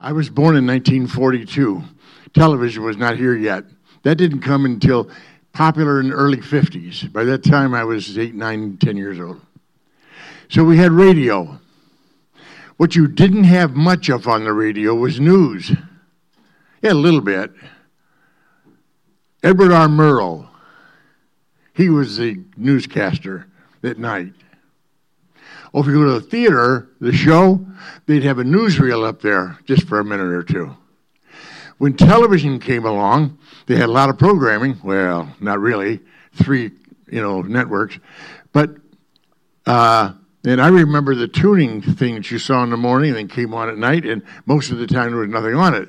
I was born in 1942. Television was not here yet. That didn't come until popular in the early 50s. By that time, I was eight, nine, ten years old. So we had radio. What you didn't have much of on the radio was news. Yeah, a little bit. Edward R. Murrow, he was the newscaster at night. Or if you go to the theater, the show, they'd have a newsreel up there just for a minute or two. When television came along, they had a lot of programming. Well, not really, three, you know, networks. But, uh, and I remember the tuning thing that you saw in the morning and then came on at night, and most of the time there was nothing on it.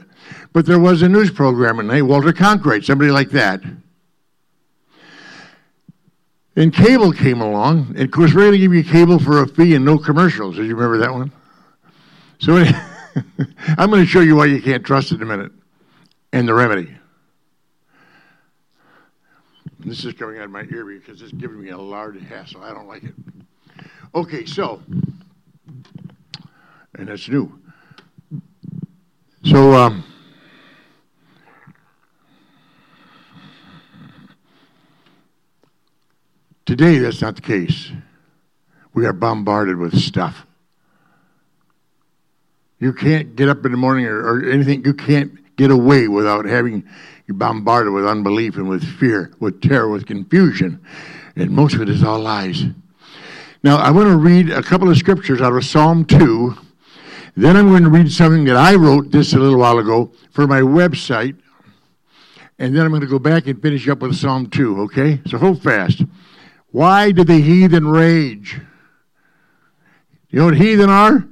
But there was a news program at night, Walter Cronkite, somebody like that. And cable came along, and of course, we're going to give you cable for a fee and no commercials. Did you remember that one? So I'm going to show you why you can't trust it in a minute and the remedy. This is coming out of my ear because it's giving me a large hassle. I don't like it. Okay, so, and that's new. So, um, today that's not the case. We are bombarded with stuff. You can't get up in the morning or, or anything. You can't get away without having you bombarded with unbelief and with fear, with terror, with confusion. And most of it is all lies. Now, I want to read a couple of scriptures out of Psalm 2. Then I'm going to read something that I wrote just a little while ago for my website. And then I'm going to go back and finish up with Psalm 2, okay? So hold fast. Why do the heathen rage? You know what heathen are?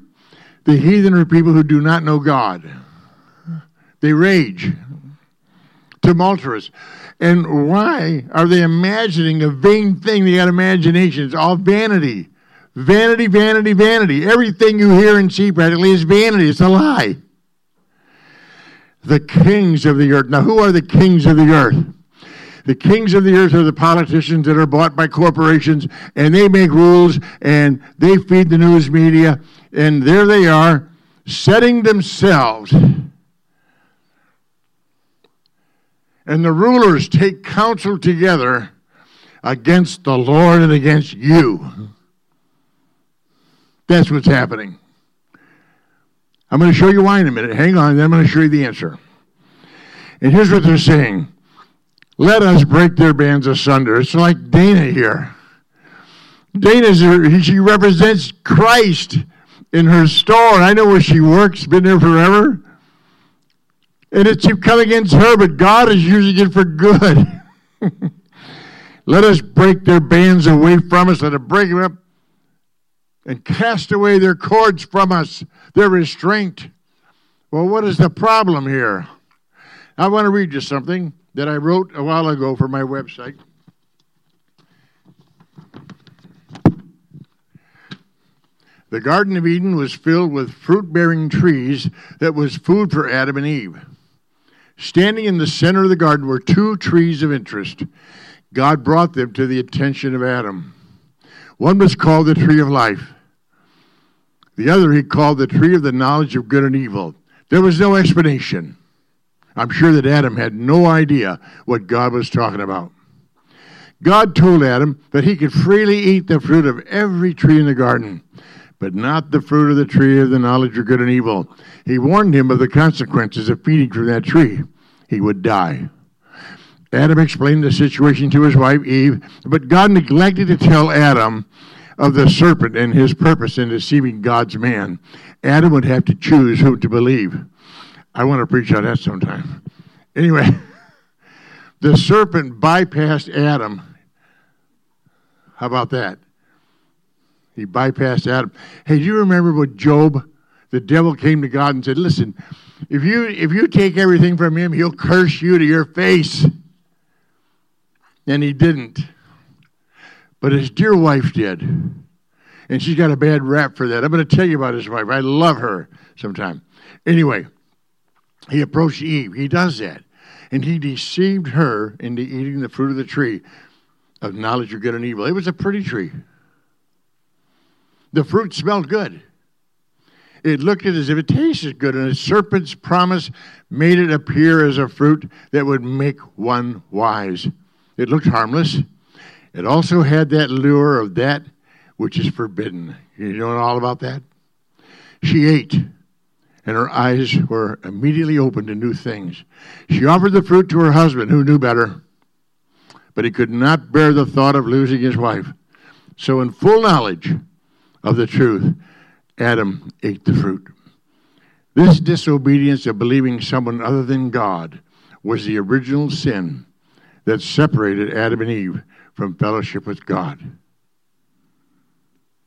The heathen are people who do not know God. They rage, tumultuous. And why are they imagining a vain thing? They got imagination. It's all vanity. Vanity, vanity, vanity. Everything you hear and see practically is vanity. It's a lie. The kings of the earth. Now, who are the kings of the earth? The kings of the earth are the politicians that are bought by corporations, and they make rules, and they feed the news media, and there they are, setting themselves and the rulers take counsel together against the Lord and against you. That's what's happening. I'm going to show you why in a minute. Hang on, then I'm going to show you the answer. And here's what they're saying Let us break their bands asunder. It's like Dana here. Dana, she represents Christ in her store. I know where she works, been there forever. And it's you come against her, but God is using it for good. Let us break their bands away from us. Let us break them up and cast away their cords from us, their restraint. Well, what is the problem here? I want to read you something that I wrote a while ago for my website. The Garden of Eden was filled with fruit bearing trees that was food for Adam and Eve. Standing in the center of the garden were two trees of interest. God brought them to the attention of Adam. One was called the tree of life. The other he called the tree of the knowledge of good and evil. There was no explanation. I'm sure that Adam had no idea what God was talking about. God told Adam that he could freely eat the fruit of every tree in the garden, but not the fruit of the tree of the knowledge of good and evil. He warned him of the consequences of feeding from that tree. He would die. Adam explained the situation to his wife Eve, but God neglected to tell Adam of the serpent and his purpose in deceiving God's man. Adam would have to choose who to believe. I want to preach on that sometime. Anyway, the serpent bypassed Adam. How about that? He bypassed Adam. Hey, do you remember what Job, the devil came to God and said, Listen, if you if you take everything from him, he'll curse you to your face. And he didn't. But his dear wife did. And she's got a bad rap for that. I'm going to tell you about his wife. I love her sometime. Anyway, he approached Eve. He does that. And he deceived her into eating the fruit of the tree of knowledge of good and evil. It was a pretty tree. The fruit smelled good. It looked as if it tasted good, and the serpent's promise made it appear as a fruit that would make one wise. It looked harmless. It also had that lure of that which is forbidden. You know all about that? She ate, and her eyes were immediately opened to new things. She offered the fruit to her husband, who knew better, but he could not bear the thought of losing his wife. So, in full knowledge of the truth, Adam ate the fruit. This disobedience of believing someone other than God was the original sin that separated Adam and Eve from fellowship with God.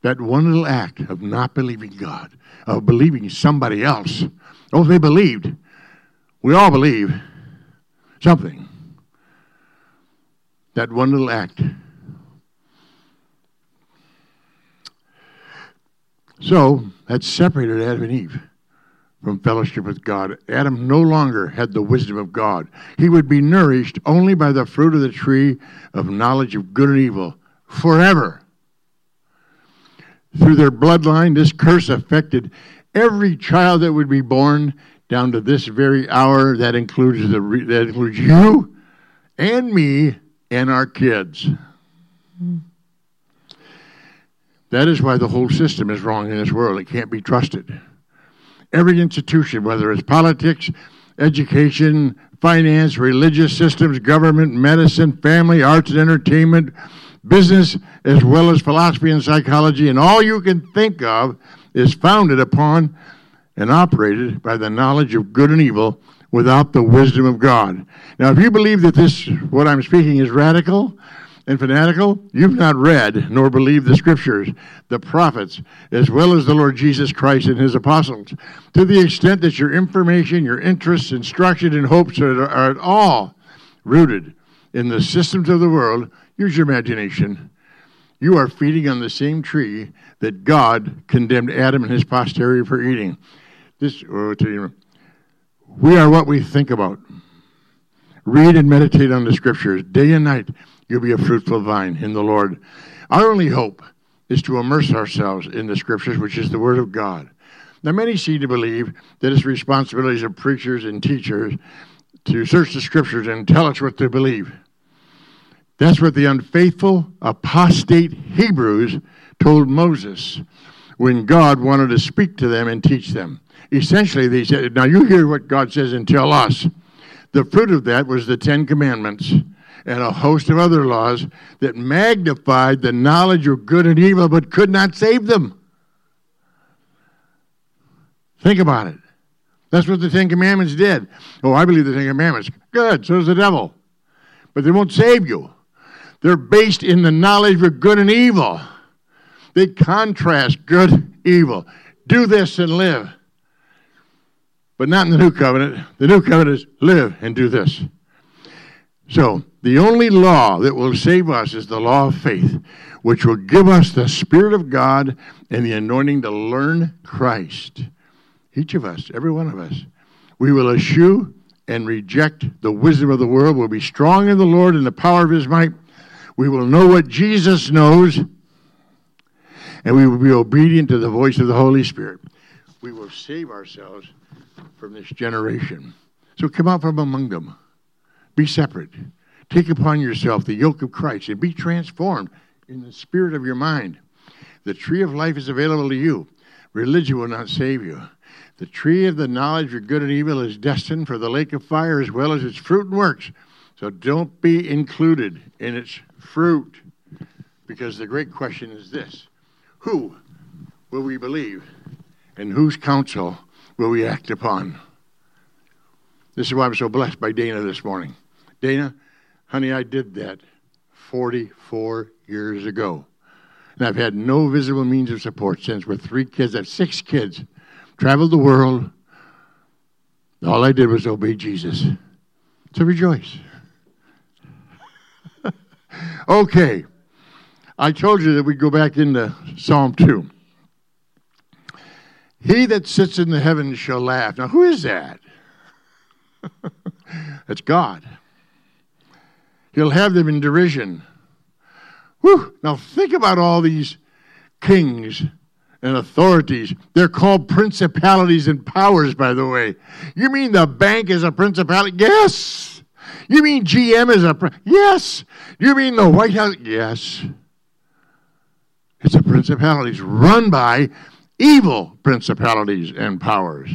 That one little act of not believing God, of believing somebody else. Oh, they believed. We all believe something. That one little act. So that separated Adam and Eve from fellowship with God. Adam no longer had the wisdom of God. He would be nourished only by the fruit of the tree of knowledge of good and evil forever. Through their bloodline, this curse affected every child that would be born down to this very hour. That includes, the, that includes you and me and our kids. That is why the whole system is wrong in this world. It can't be trusted every institution, whether it's politics, education, finance, religious systems, government, medicine, family, arts and entertainment, business, as well as philosophy and psychology, and all you can think of is founded upon and operated by the knowledge of good and evil without the wisdom of God. Now, if you believe that this, what I'm speaking, is radical, and fanatical, you've not read nor believed the scriptures, the prophets, as well as the Lord Jesus Christ and his apostles. To the extent that your information, your interests, instruction, and hopes are, are at all rooted in the systems of the world, use your imagination. You are feeding on the same tree that God condemned Adam and his posterity for eating. This, oh, we are what we think about. Read and meditate on the scriptures day and night you'll be a fruitful vine in the Lord. Our only hope is to immerse ourselves in the scriptures, which is the Word of God. Now, many seem to believe that it's responsibilities of preachers and teachers to search the scriptures and tell us what to believe. That's what the unfaithful, apostate Hebrews told Moses when God wanted to speak to them and teach them. Essentially, they said, Now you hear what God says and tell us. The fruit of that was the Ten Commandments and a host of other laws that magnified the knowledge of good and evil but could not save them. Think about it. That's what the Ten Commandments did. Oh, I believe the Ten Commandments. Good, so does the devil. But they won't save you. They're based in the knowledge of good and evil. They contrast good, evil. Do this and live. But not in the new covenant. The new covenant is live and do this. So, the only law that will save us is the law of faith, which will give us the Spirit of God and the anointing to learn Christ. Each of us, every one of us. We will eschew and reject the wisdom of the world. We'll be strong in the Lord and the power of his might. We will know what Jesus knows, and we will be obedient to the voice of the Holy Spirit. We will save ourselves from this generation. So come out from among them. Be separate. Take upon yourself the yoke of Christ and be transformed in the spirit of your mind. The tree of life is available to you. Religion will not save you. The tree of the knowledge of good and evil is destined for the lake of fire as well as its fruit and works. So don't be included in its fruit. Because the great question is this Who will we believe? And whose counsel will we act upon? This is why I'm so blessed by Dana this morning. Dana, honey, I did that 44 years ago. And I've had no visible means of support since with three kids. I have six kids, traveled the world. All I did was obey Jesus. So rejoice. Okay. I told you that we'd go back into Psalm 2. He that sits in the heavens shall laugh. Now, who is that? That's God. He'll have them in derision. Whew. Now think about all these kings and authorities. They're called principalities and powers, by the way. You mean the bank is a principality? Yes. You mean GM is a. Yes. You mean the White House? Yes. It's a principalities run by evil principalities and powers.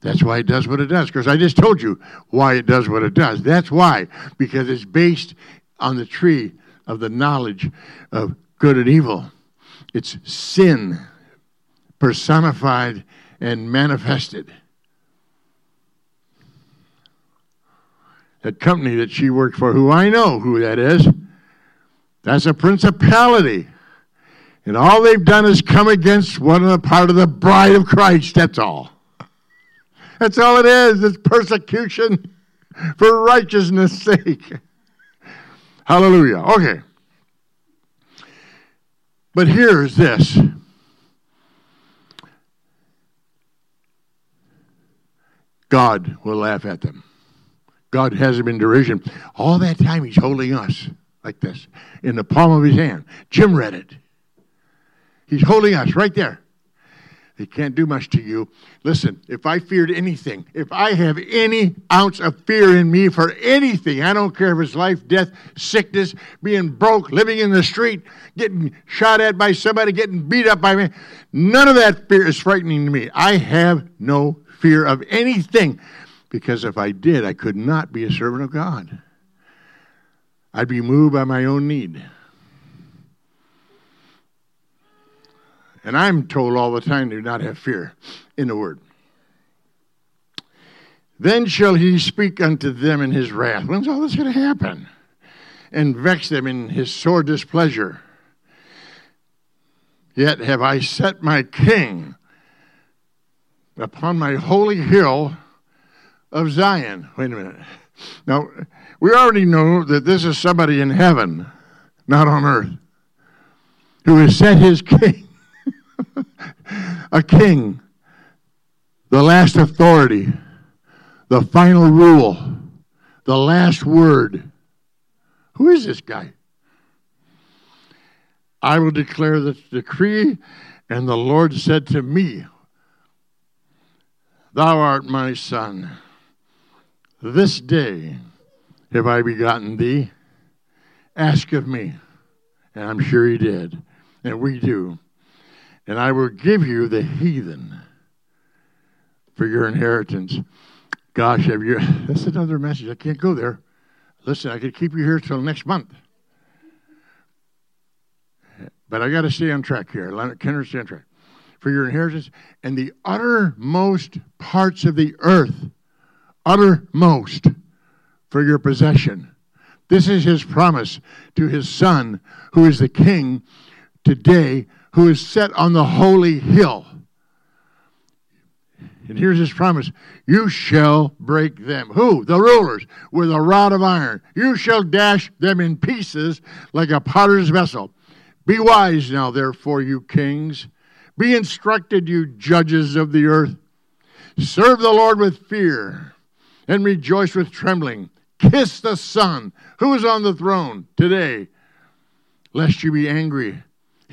That's why it does what it does. Because I just told you why it does what it does. That's why. Because it's based on the tree of the knowledge of good and evil. It's sin personified and manifested. That company that she worked for, who I know who that is, that's a principality. And all they've done is come against one of the part of the bride of Christ. That's all. That's all it is. It's persecution for righteousness' sake. Hallelujah. Okay. But here's this. God will laugh at them. God has them in derision. All that time, He's holding us like this in the palm of His hand. Jim read it. He's holding us right there. He can't do much to you. Listen, if I feared anything, if I have any ounce of fear in me for anything, I don't care if it's life, death, sickness, being broke, living in the street, getting shot at by somebody, getting beat up by me, none of that fear is frightening to me. I have no fear of anything because if I did, I could not be a servant of God. I'd be moved by my own need. And I'm told all the time to not have fear in the word. Then shall he speak unto them in his wrath. When's all this going to happen? And vex them in his sore displeasure. Yet have I set my king upon my holy hill of Zion. Wait a minute. Now, we already know that this is somebody in heaven, not on earth, who has set his king a king, the last authority, the final rule, the last word. Who is this guy? I will declare the decree, and the Lord said to me, Thou art my son. This day have I begotten thee. Ask of me. And I'm sure he did. And we do and I will give you the heathen for your inheritance. Gosh, have you? That's another message. I can't go there. Listen, I could keep you here till next month. But I got to stay on track here. Kenner, stay on track. For your inheritance and the uttermost parts of the earth, uttermost for your possession. This is his promise to his son, who is the king today who is set on the holy hill. And here's his promise You shall break them. Who? The rulers, with a rod of iron. You shall dash them in pieces like a potter's vessel. Be wise now, therefore, you kings. Be instructed, you judges of the earth. Serve the Lord with fear and rejoice with trembling. Kiss the Son who is on the throne today, lest you be angry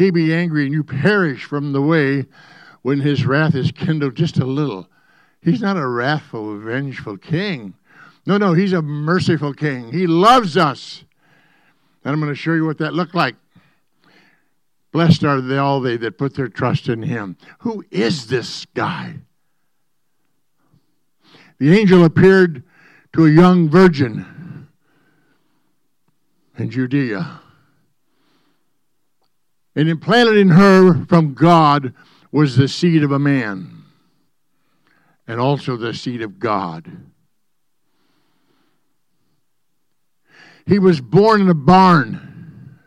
he be angry and you perish from the way when his wrath is kindled just a little. He's not a wrathful, vengeful king. No, no, he's a merciful king. He loves us. And I'm going to show you what that looked like. Blessed are they all they that put their trust in him. Who is this guy? The angel appeared to a young virgin in Judea. And implanted in her from God was the seed of a man and also the seed of God. He was born in a barn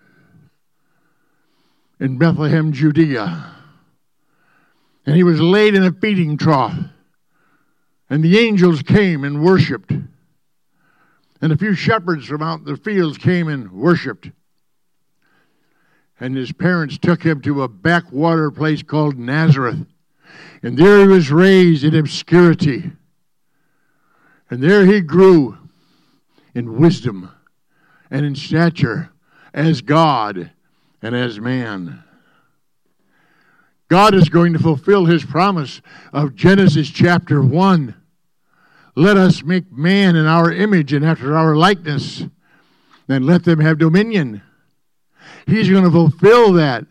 in Bethlehem, Judea. And he was laid in a feeding trough. And the angels came and worshiped. And a few shepherds from out the fields came and worshiped and his parents took him to a backwater place called Nazareth. And there he was raised in obscurity. And there he grew in wisdom and in stature as God and as man. God is going to fulfill his promise of Genesis chapter 1. Let us make man in our image and after our likeness, and let them have dominion. He's going to fulfill that.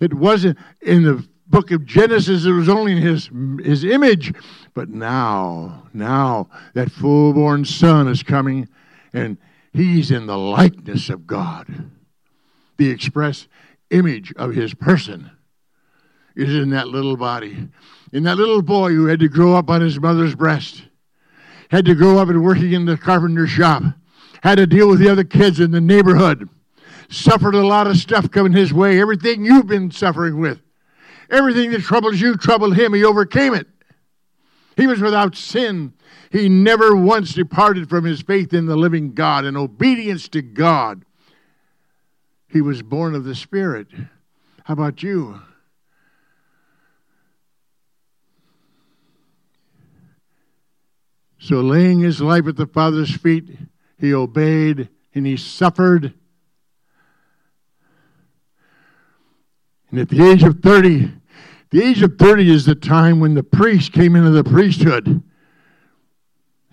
It wasn't in the book of Genesis, it was only in his, his image. But now, now that full born son is coming, and he's in the likeness of God. The express image of his person is in that little body. In that little boy who had to grow up on his mother's breast had to grow up and working in the carpenter shop, had to deal with the other kids in the neighborhood, suffered a lot of stuff coming his way, everything you've been suffering with. Everything that troubles you troubled him. He overcame it. He was without sin. He never once departed from his faith in the living God and obedience to God. He was born of the Spirit. How about you? So, laying his life at the Father's feet, he obeyed and he suffered. And at the age of 30, the age of 30 is the time when the priest came into the priesthood.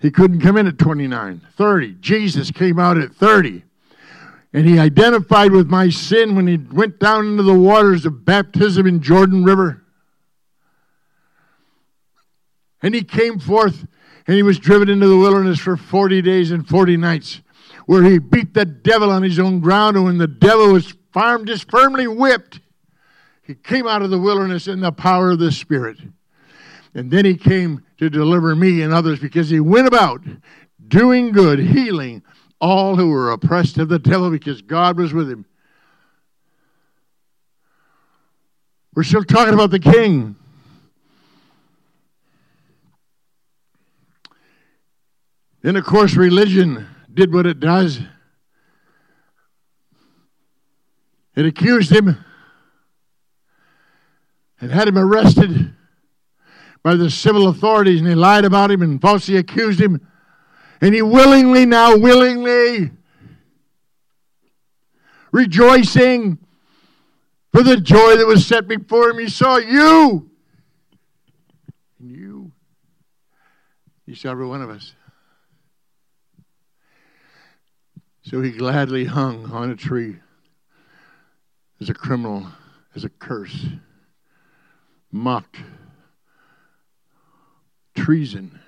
He couldn't come in at 29, 30. Jesus came out at 30. And he identified with my sin when he went down into the waters of baptism in Jordan River. And he came forth and he was driven into the wilderness for 40 days and 40 nights, where he beat the devil on his own ground. And when the devil was farm, just firmly whipped, he came out of the wilderness in the power of the Spirit. And then he came to deliver me and others because he went about doing good, healing all who were oppressed of the devil because God was with him. We're still talking about the king. Then, of course, religion did what it does. It accused him and had him arrested by the civil authorities, and they lied about him and falsely accused him. And he willingly, now willingly, rejoicing for the joy that was set before him, he saw you. And you. He saw every one of us. So he gladly hung on a tree as a criminal, as a curse, mocked, treason.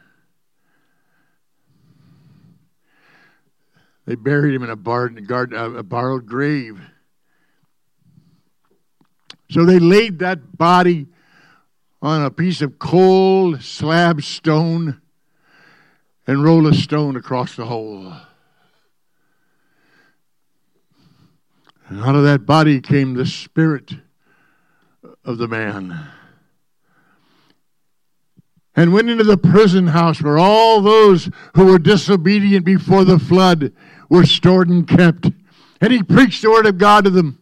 They buried him in a, bar, uh, a borrowed grave. So they laid that body on a piece of cold slab stone and rolled a stone across the hole. And out of that body came the spirit of the man. And went into the prison house where all those who were disobedient before the flood were stored and kept. And he preached the word of God to them.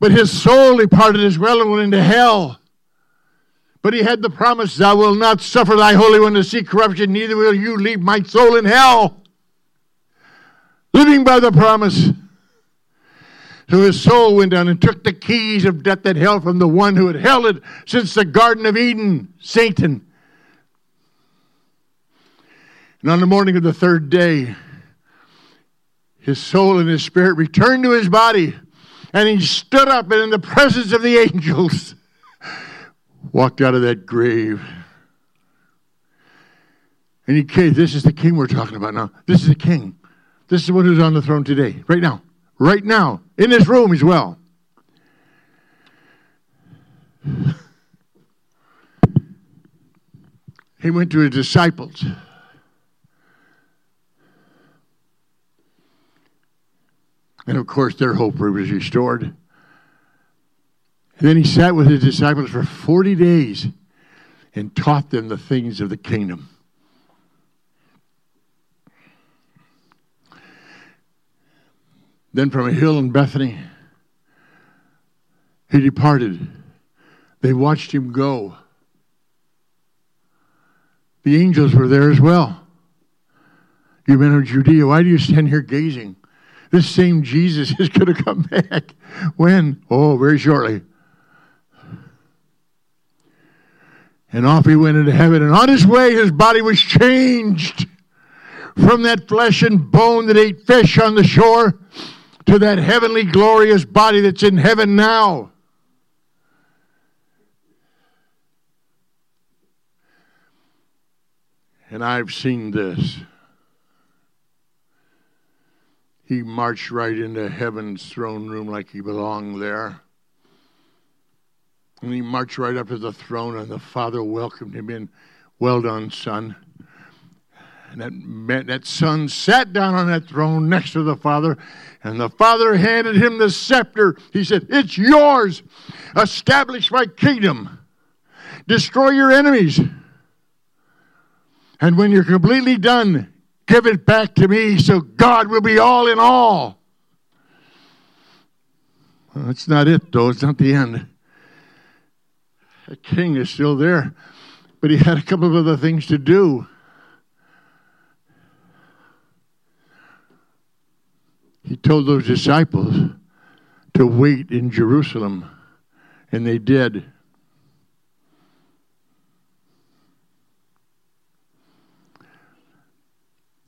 But his soul departed as well and went into hell. But he had the promise, Thou wilt not suffer thy Holy One to see corruption, neither will you leave my soul in hell. Living by the promise. So his soul went down and took the keys of death and hell from the one who had held it since the Garden of Eden, Satan. And on the morning of the third day, his soul and his spirit returned to his body, and he stood up and in the presence of the angels walked out of that grave. And he came. This is the king we're talking about now. This is the king. This is the one who's on the throne today, right now right now, in this room as well. He went to his disciples. And of course, their hope was restored. And then he sat with his disciples for 40 days and taught them the things of the kingdom. Then from a hill in Bethany, he departed. They watched him go. The angels were there as well. You men of Judea, why do you stand here gazing? This same Jesus is going to come back. When? Oh, very shortly. And off he went into heaven. And on his way, his body was changed from that flesh and bone that ate fish on the shore to that heavenly, glorious body that's in heaven now. And I've seen this. He marched right into heaven's throne room like he belonged there. And he marched right up to the throne, and the Father welcomed him in. Well done, son. And that, that son sat down on that throne next to the Father, and the Father handed him the scepter. He said, It's yours. Establish my kingdom. Destroy your enemies. And when you're completely done, give it back to me so God will be all in all. Well, that's not it, though. It's not the end. The king is still there, but he had a couple of other things to do. He told those disciples to wait in Jerusalem, and they did.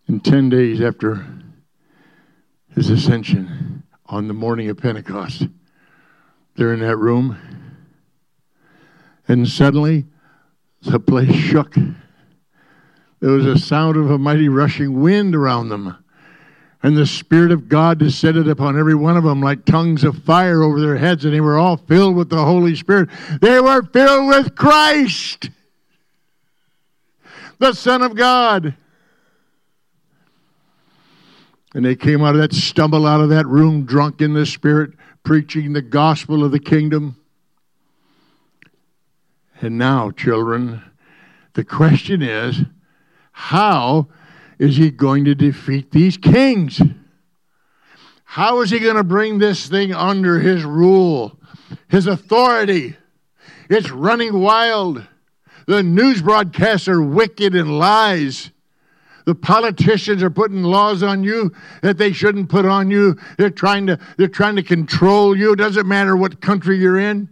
And 10 days after his ascension, on the morning of Pentecost, they're in that room and suddenly the place shook. There was a sound of a mighty rushing wind around them. And the Spirit of God descended upon every one of them like tongues of fire over their heads, and they were all filled with the Holy Spirit. They were filled with Christ, the Son of God. And they came out of that, stumble out of that room drunk in the Spirit, preaching the gospel of the kingdom. And now, children, the question is how is he going to defeat these kings? How is he going to bring this thing under his rule, his authority? It's running wild. The news broadcasts are wicked and lies. The politicians are putting laws on you that they shouldn't put on you. They're trying to, they're trying to control you. It doesn't matter what country you're in.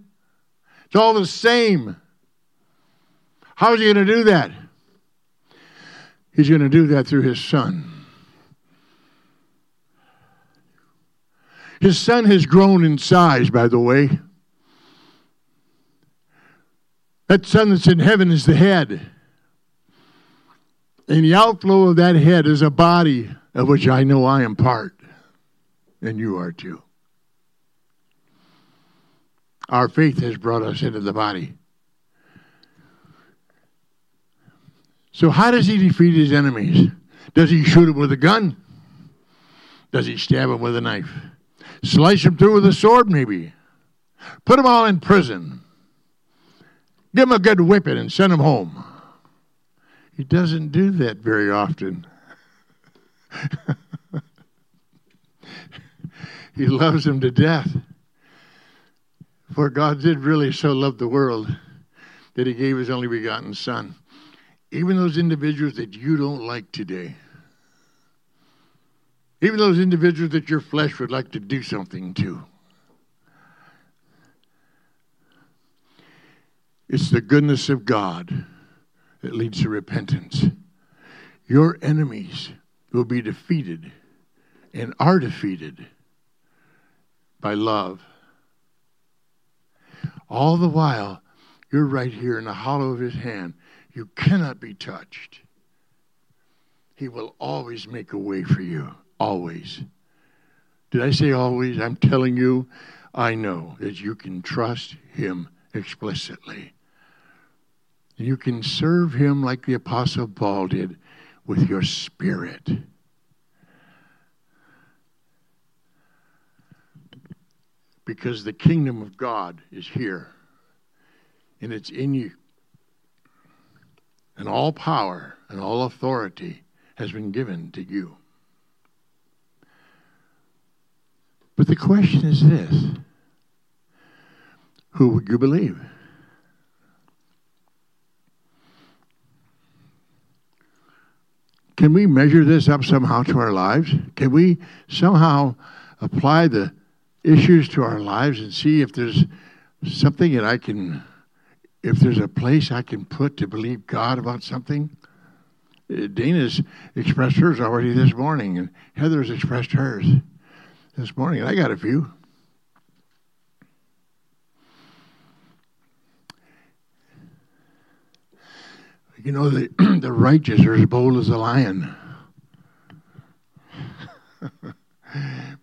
It's all the same. How's he going to do that? He's going to do that through his son. His son has grown in size, by the way. That son that's in heaven is the head. And the outflow of that head is a body of which I know I am part, and you are too. Our faith has brought us into the body. So, how does he defeat his enemies? Does he shoot them with a gun? Does he stab them with a knife? Slice them through with a sword, maybe? Put them all in prison. Give them a good whipping and send them home. He doesn't do that very often. he loves them to death. For God did really so love the world that he gave his only begotten Son even those individuals that you don't like today, even those individuals that your flesh would like to do something to. It's the goodness of God that leads to repentance. Your enemies will be defeated and are defeated by love. All the while, you're right here in the hollow of his hand, you cannot be touched. He will always make a way for you. Always. Did I say always? I'm telling you, I know that you can trust Him explicitly. You can serve Him like the Apostle Paul did with your spirit. Because the kingdom of God is here and it's in you and all power and all authority has been given to you. But the question is this who would you believe? Can we measure this up somehow to our lives? Can we somehow apply the issues to our lives and see if there's something that I can if there's a place I can put to believe God about something, uh, Dana's expressed hers already this morning, and Heather's expressed hers this morning. And I got a few. You know, the, the righteous are as bold as a lion.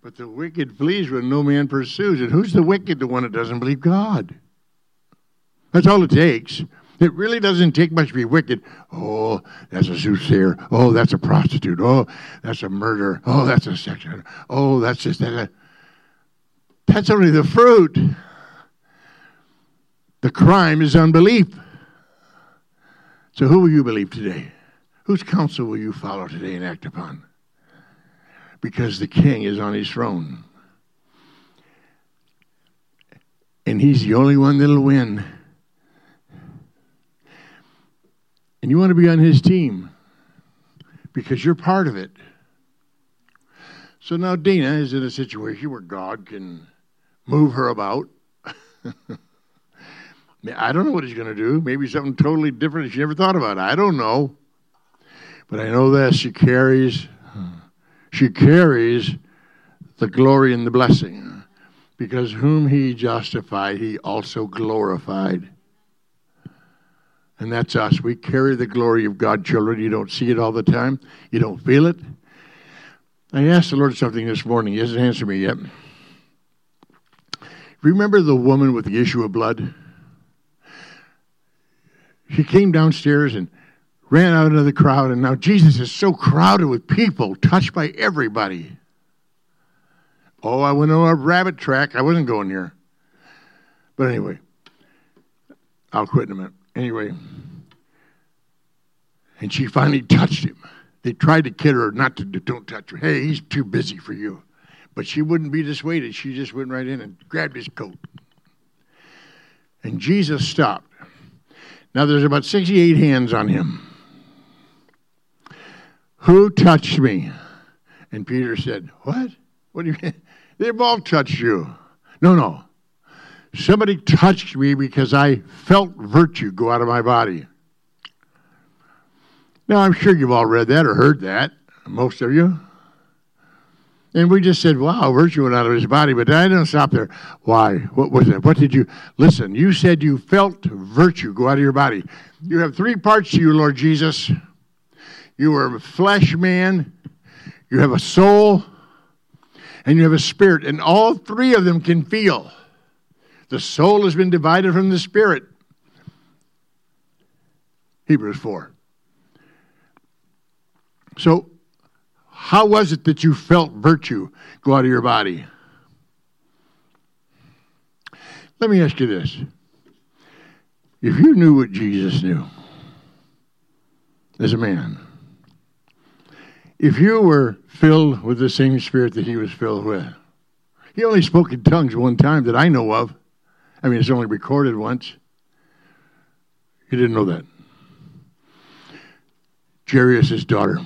but the wicked flees when no man pursues. And who's the wicked? The one that doesn't believe God. That's all it takes. It really doesn't take much to be wicked. Oh, that's a soothsayer. Oh, that's a prostitute. Oh, that's a murderer. Oh, that's a section. Oh, that's just that. That's only the fruit. The crime is unbelief. So, who will you believe today? Whose counsel will you follow today and act upon? Because the king is on his throne. And he's the only one that'll win. And you want to be on his team because you're part of it. So now Dana is in a situation where God can move her about. I don't know what he's going to do. Maybe something totally different she never thought about. I don't know. But I know this she carries she carries the glory and the blessing because whom he justified he also glorified. And that's us. We carry the glory of God, children. You don't see it all the time. You don't feel it. I asked the Lord something this morning. He hasn't answered me yet. Remember the woman with the issue of blood? She came downstairs and ran out into the crowd, and now Jesus is so crowded with people, touched by everybody. Oh, I went on a rabbit track. I wasn't going here. But anyway, I'll quit in a minute. Anyway, and she finally touched him. They tried to kid her not to don't touch her. Hey, he's too busy for you. But she wouldn't be dissuaded. She just went right in and grabbed his coat. And Jesus stopped. Now there's about 68 hands on him. Who touched me? And Peter said, What? What do you mean? They've all touched you. No, no. Somebody touched me because I felt virtue go out of my body. Now, I'm sure you've all read that or heard that, most of you. And we just said, wow, virtue went out of his body, but I didn't stop there. Why? What was it? What did you listen? You said you felt virtue go out of your body. You have three parts to you, Lord Jesus. You are a flesh man, you have a soul, and you have a spirit, and all three of them can feel. The soul has been divided from the spirit. Hebrews 4. So how was it that you felt virtue go out of your body? Let me ask you this. If you knew what Jesus knew as a man, if you were filled with the same spirit that he was filled with, he only spoke in tongues one time that I know of. I mean, it's only recorded once. You didn't know that. Jairus' daughter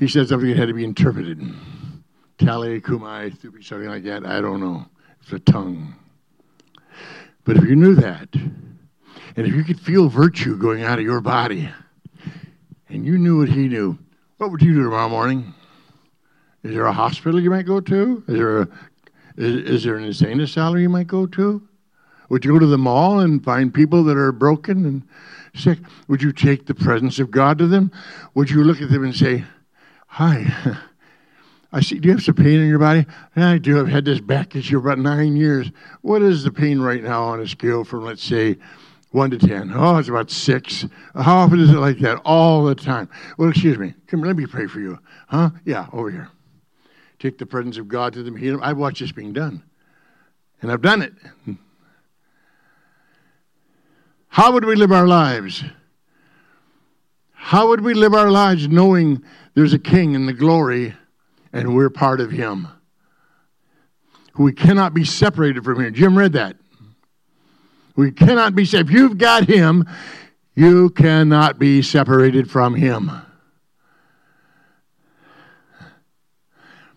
he said something that had to be interpreted. Tale, kumai, something like that. I don't know. It's a tongue. But if you knew that, and if you could feel virtue going out of your body, and you knew what he knew, what would you do tomorrow morning? Is there a hospital you might go to? Is there a is, is there an insane asylum you might go to? Would you go to the mall and find people that are broken and sick? Would you take the presence of God to them? Would you look at them and say, Hi. I see, do you have some pain in your body? I do. I've had this back issue about nine years. What is the pain right now on a scale from, let's say, one to ten? Oh, it's about six. How often is it like that? All the time. Well, excuse me. Come, let me pray for you. Huh? Yeah, over here. Take the presence of God to them, heal them. I've watched this being done, and I've done it. How would we live our lives? How would we live our lives knowing there's a king in the glory and we're part of him? We cannot be separated from him. Jim read that. We cannot be If you've got him, you cannot be separated from him.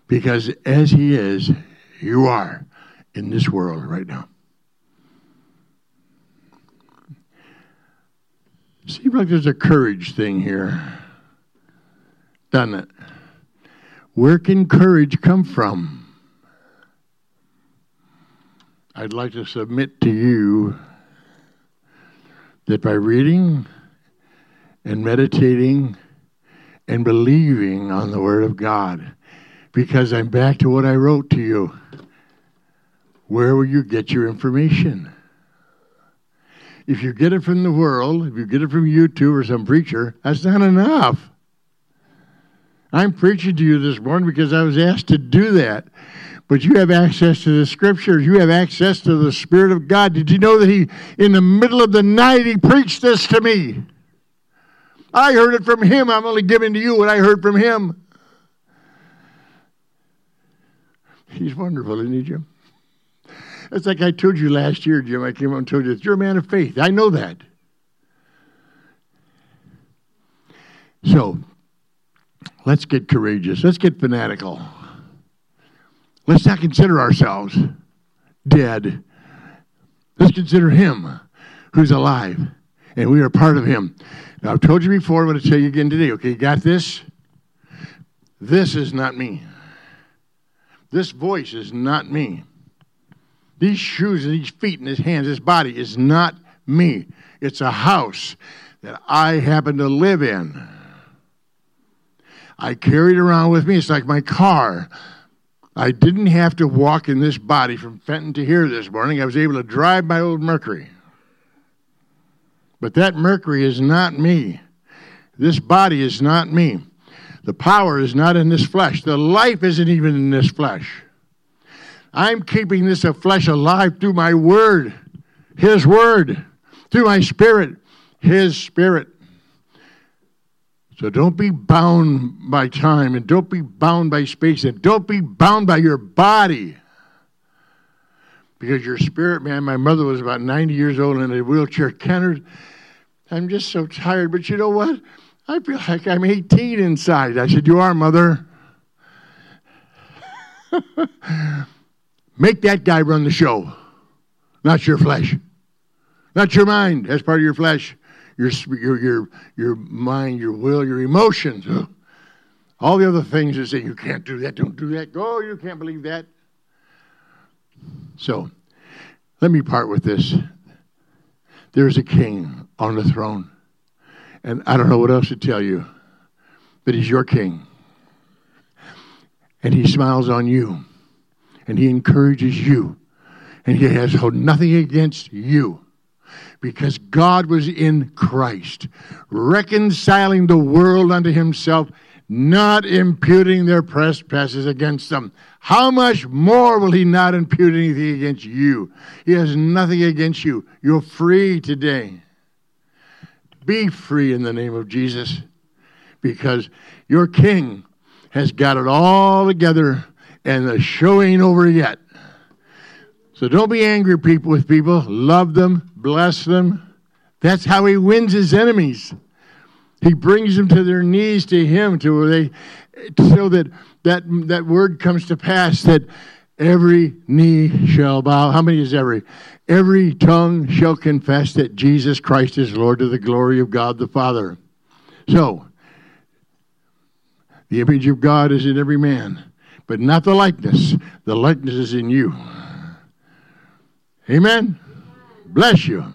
Because as he is, you are in this world right now. Seems like there's a courage thing here, doesn't it? Where can courage come from? I'd like to submit to you that by reading and meditating and believing on the Word of God, because I'm back to what I wrote to you. Where will you get your information? If you get it from the world, if you get it from YouTube or some preacher, that's not enough. I'm preaching to you this morning because I was asked to do that. But you have access to the scriptures. You have access to the Spirit of God. Did you know that He, in the middle of the night, He preached this to me? I heard it from Him. I'm only giving to you what I heard from Him. He's wonderful, isn't he, Jim? It's like I told you last year, Jim. I came up and told you, you're a man of faith. I know that. So, let's get courageous. Let's get fanatical. Let's not consider ourselves dead. Let's consider Him who's alive, and we are part of Him. Now, I've told you before, I'm going to tell you again today. Okay, you got this? This is not me. This voice is not me. These shoes and these feet and his hands, this body is not me. It's a house that I happen to live in. I carry it around with me. It's like my car. I didn't have to walk in this body from Fenton to here this morning. I was able to drive my old Mercury. But that Mercury is not me. This body is not me. The power is not in this flesh. The life isn't even in this flesh. I'm keeping this flesh alive through my word, His word, through my spirit, His spirit. So don't be bound by time and don't be bound by space and don't be bound by your body. Because your spirit, man, my mother was about 90 years old in a wheelchair. Kennard, I'm just so tired, but you know what? I feel like I'm 18 inside. I said, You are, mother. Make that guy run the show, not your flesh, not your mind That's part of your flesh, your, your, your, your mind, your will, your emotions. All the other things that say, you can't do that, don't do that, go, oh, you can't believe that. So, let me part with this. There's a king on the throne. And I don't know what else to tell you, but he's your king. And he smiles on you and he encourages you. And he has nothing against you because God was in Christ, reconciling the world unto himself, not imputing their trespasses against them. How much more will he not impute anything against you? He has nothing against you. You're free today. Be free in the name of Jesus because your king has got it all together and the show ain't over yet. So don't be angry people with people. Love them, bless them. That's how he wins his enemies. He brings them to their knees to him to where they so that that that word comes to pass that every knee shall bow. How many is every? Every tongue shall confess that Jesus Christ is Lord to the glory of God the Father. So, the image of God is in every man but not the likeness. The likeness is in you. Amen. Bless you.